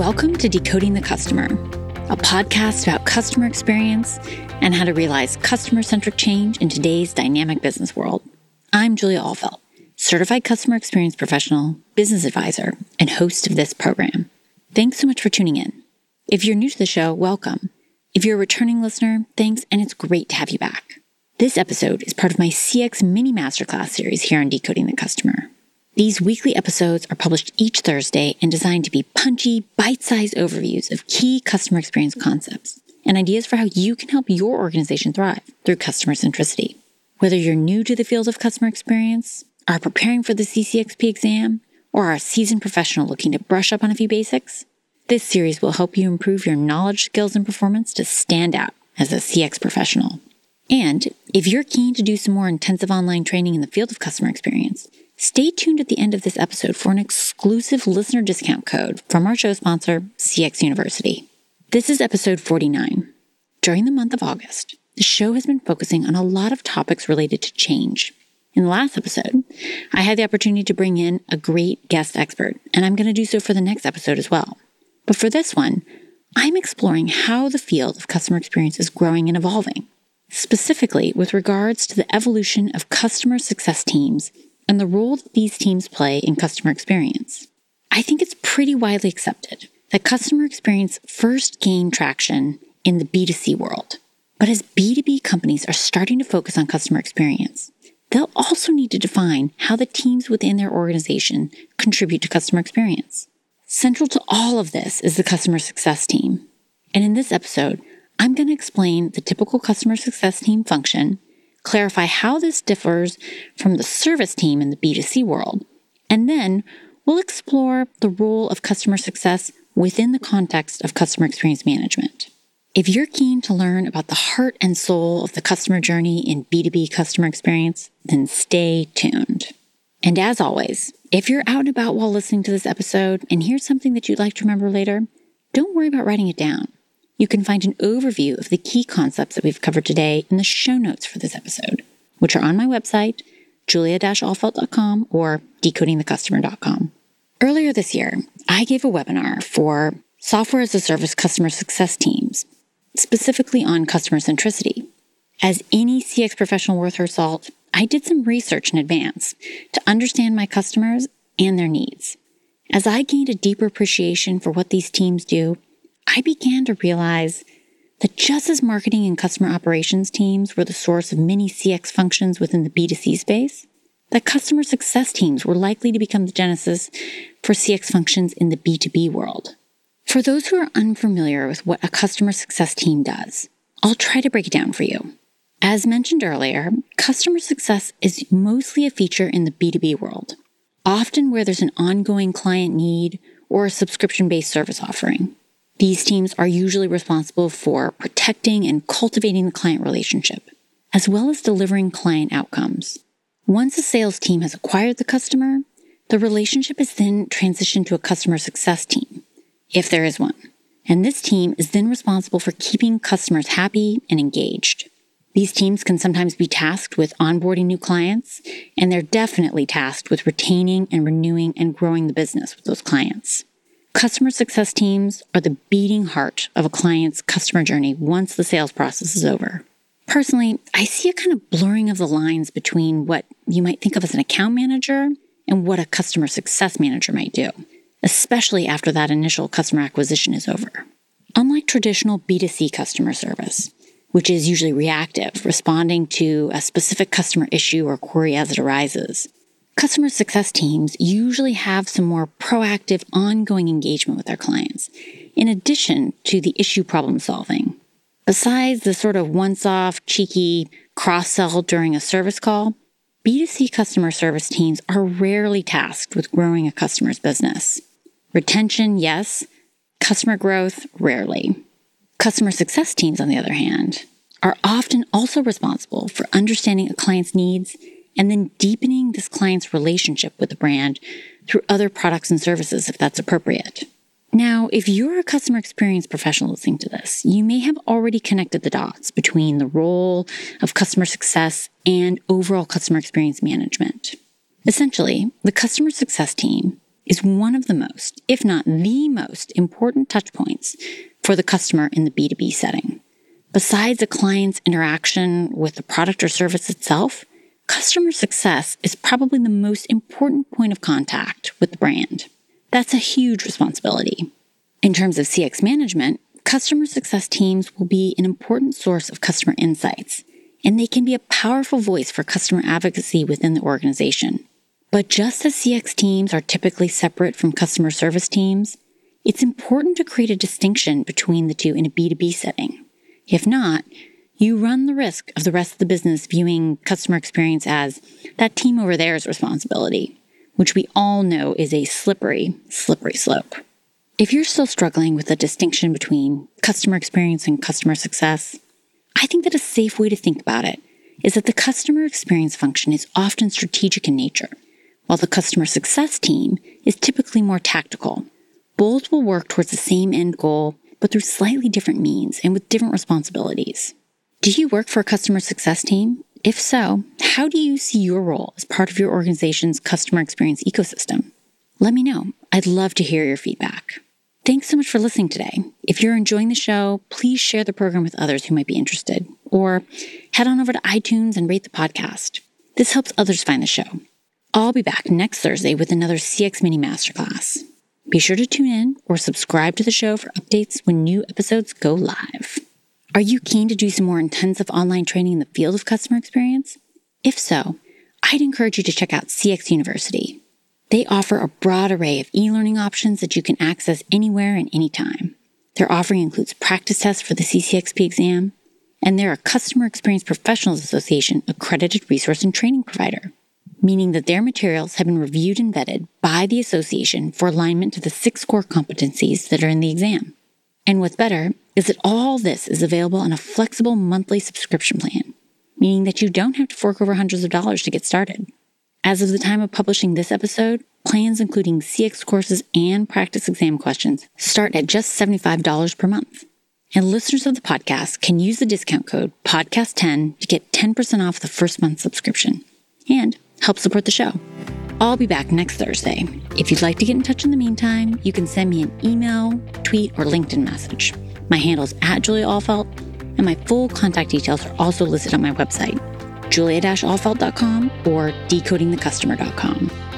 Welcome to Decoding the Customer, a podcast about customer experience and how to realize customer centric change in today's dynamic business world. I'm Julia Ahlfeldt, certified customer experience professional, business advisor, and host of this program. Thanks so much for tuning in. If you're new to the show, welcome. If you're a returning listener, thanks, and it's great to have you back. This episode is part of my CX mini masterclass series here on Decoding the Customer. These weekly episodes are published each Thursday and designed to be punchy, bite sized overviews of key customer experience concepts and ideas for how you can help your organization thrive through customer centricity. Whether you're new to the field of customer experience, are preparing for the CCXP exam, or are a seasoned professional looking to brush up on a few basics, this series will help you improve your knowledge, skills, and performance to stand out as a CX professional. And if you're keen to do some more intensive online training in the field of customer experience, Stay tuned at the end of this episode for an exclusive listener discount code from our show sponsor, CX University. This is episode 49. During the month of August, the show has been focusing on a lot of topics related to change. In the last episode, I had the opportunity to bring in a great guest expert, and I'm going to do so for the next episode as well. But for this one, I'm exploring how the field of customer experience is growing and evolving, specifically with regards to the evolution of customer success teams and the role that these teams play in customer experience. I think it's pretty widely accepted that customer experience first gained traction in the B2C world. But as B2B companies are starting to focus on customer experience, they'll also need to define how the teams within their organization contribute to customer experience. Central to all of this is the customer success team. And in this episode, I'm going to explain the typical customer success team function clarify how this differs from the service team in the B2C world, and then we'll explore the role of customer success within the context of customer experience management. If you're keen to learn about the heart and soul of the customer journey in B2B customer experience, then stay tuned. And as always, if you're out and about while listening to this episode and here's something that you'd like to remember later, don't worry about writing it down. You can find an overview of the key concepts that we've covered today in the show notes for this episode, which are on my website, julia-ahlfeldt.com or decodingthecustomer.com. Earlier this year, I gave a webinar for software as a service customer success teams, specifically on customer centricity. As any CX professional worth her salt, I did some research in advance to understand my customers and their needs. As I gained a deeper appreciation for what these teams do, I began to realize that just as marketing and customer operations teams were the source of many CX functions within the B2C space, that customer success teams were likely to become the genesis for CX functions in the B2B world. For those who are unfamiliar with what a customer success team does, I'll try to break it down for you. As mentioned earlier, customer success is mostly a feature in the B2B world, often where there's an ongoing client need or a subscription based service offering. These teams are usually responsible for protecting and cultivating the client relationship, as well as delivering client outcomes. Once a sales team has acquired the customer, the relationship is then transitioned to a customer success team, if there is one. And this team is then responsible for keeping customers happy and engaged. These teams can sometimes be tasked with onboarding new clients, and they're definitely tasked with retaining and renewing and growing the business with those clients. Customer success teams are the beating heart of a client's customer journey once the sales process is over. Personally, I see a kind of blurring of the lines between what you might think of as an account manager and what a customer success manager might do, especially after that initial customer acquisition is over. Unlike traditional B2C customer service, which is usually reactive, responding to a specific customer issue or query as it arises, Customer success teams usually have some more proactive, ongoing engagement with their clients, in addition to the issue problem solving. Besides the sort of once off, cheeky cross sell during a service call, B2C customer service teams are rarely tasked with growing a customer's business. Retention, yes. Customer growth, rarely. Customer success teams, on the other hand, are often also responsible for understanding a client's needs and then deepening this client's relationship with the brand through other products and services if that's appropriate. Now, if you're a customer experience professional listening to this, you may have already connected the dots between the role of customer success and overall customer experience management. Essentially, the customer success team is one of the most, if not the most important touchpoints for the customer in the B2B setting. Besides a client's interaction with the product or service itself, customer success is probably the most important point of contact with the brand. That's a huge responsibility. In terms of CX management, customer success teams will be an important source of customer insights, and they can be a powerful voice for customer advocacy within the organization. But just as CX teams are typically separate from customer service teams, it's important to create a distinction between the two in a B2B setting. If not, you run the risk of the rest of the business viewing customer experience as that team over there's responsibility, which we all know is a slippery, slippery slope. If you're still struggling with the distinction between customer experience and customer success, I think that a safe way to think about it is that the customer experience function is often strategic in nature, while the customer success team is typically more tactical. Both will work towards the same end goal but through slightly different means and with different responsibilities. Do you work for a customer success team? If so, how do you see your role as part of your organization's customer experience ecosystem? Let me know. I'd love to hear your feedback. Thanks so much for listening today. If you're enjoying the show, please share the program with others who might be interested, or head on over to iTunes and rate the podcast. This helps others find the show. I'll be back next Thursday with another CX Mini Masterclass. Be sure to tune in or subscribe to the show for updates when new episodes go live. Are you keen to do some more intensive online training in the field of customer experience? If so, I'd encourage you to check out CX University. They offer a broad array of e learning options that you can access anywhere and anytime. Their offering includes practice tests for the CCXP exam, and they're a Customer Experience Professionals Association accredited resource and training provider meaning that their materials have been reviewed and vetted by the association for alignment to the six core competencies that are in the exam. And what's better is that all this is available on a flexible monthly subscription plan, meaning that you don't have to fork over hundreds of dollars to get started. As of the time of publishing this episode, plans including CX courses and practice exam questions start at just $75 per month. And listeners of the podcast can use the discount code PODCAST10 to get 10% off the first month subscription. And help support the show. I'll be back next Thursday. If you'd like to get in touch in the meantime, you can send me an email, tweet, or LinkedIn message. My handle is at Julia Ahlfeldt, and my full contact details are also listed on my website, julia-ahlfeldt.com or decodingthecustomer.com.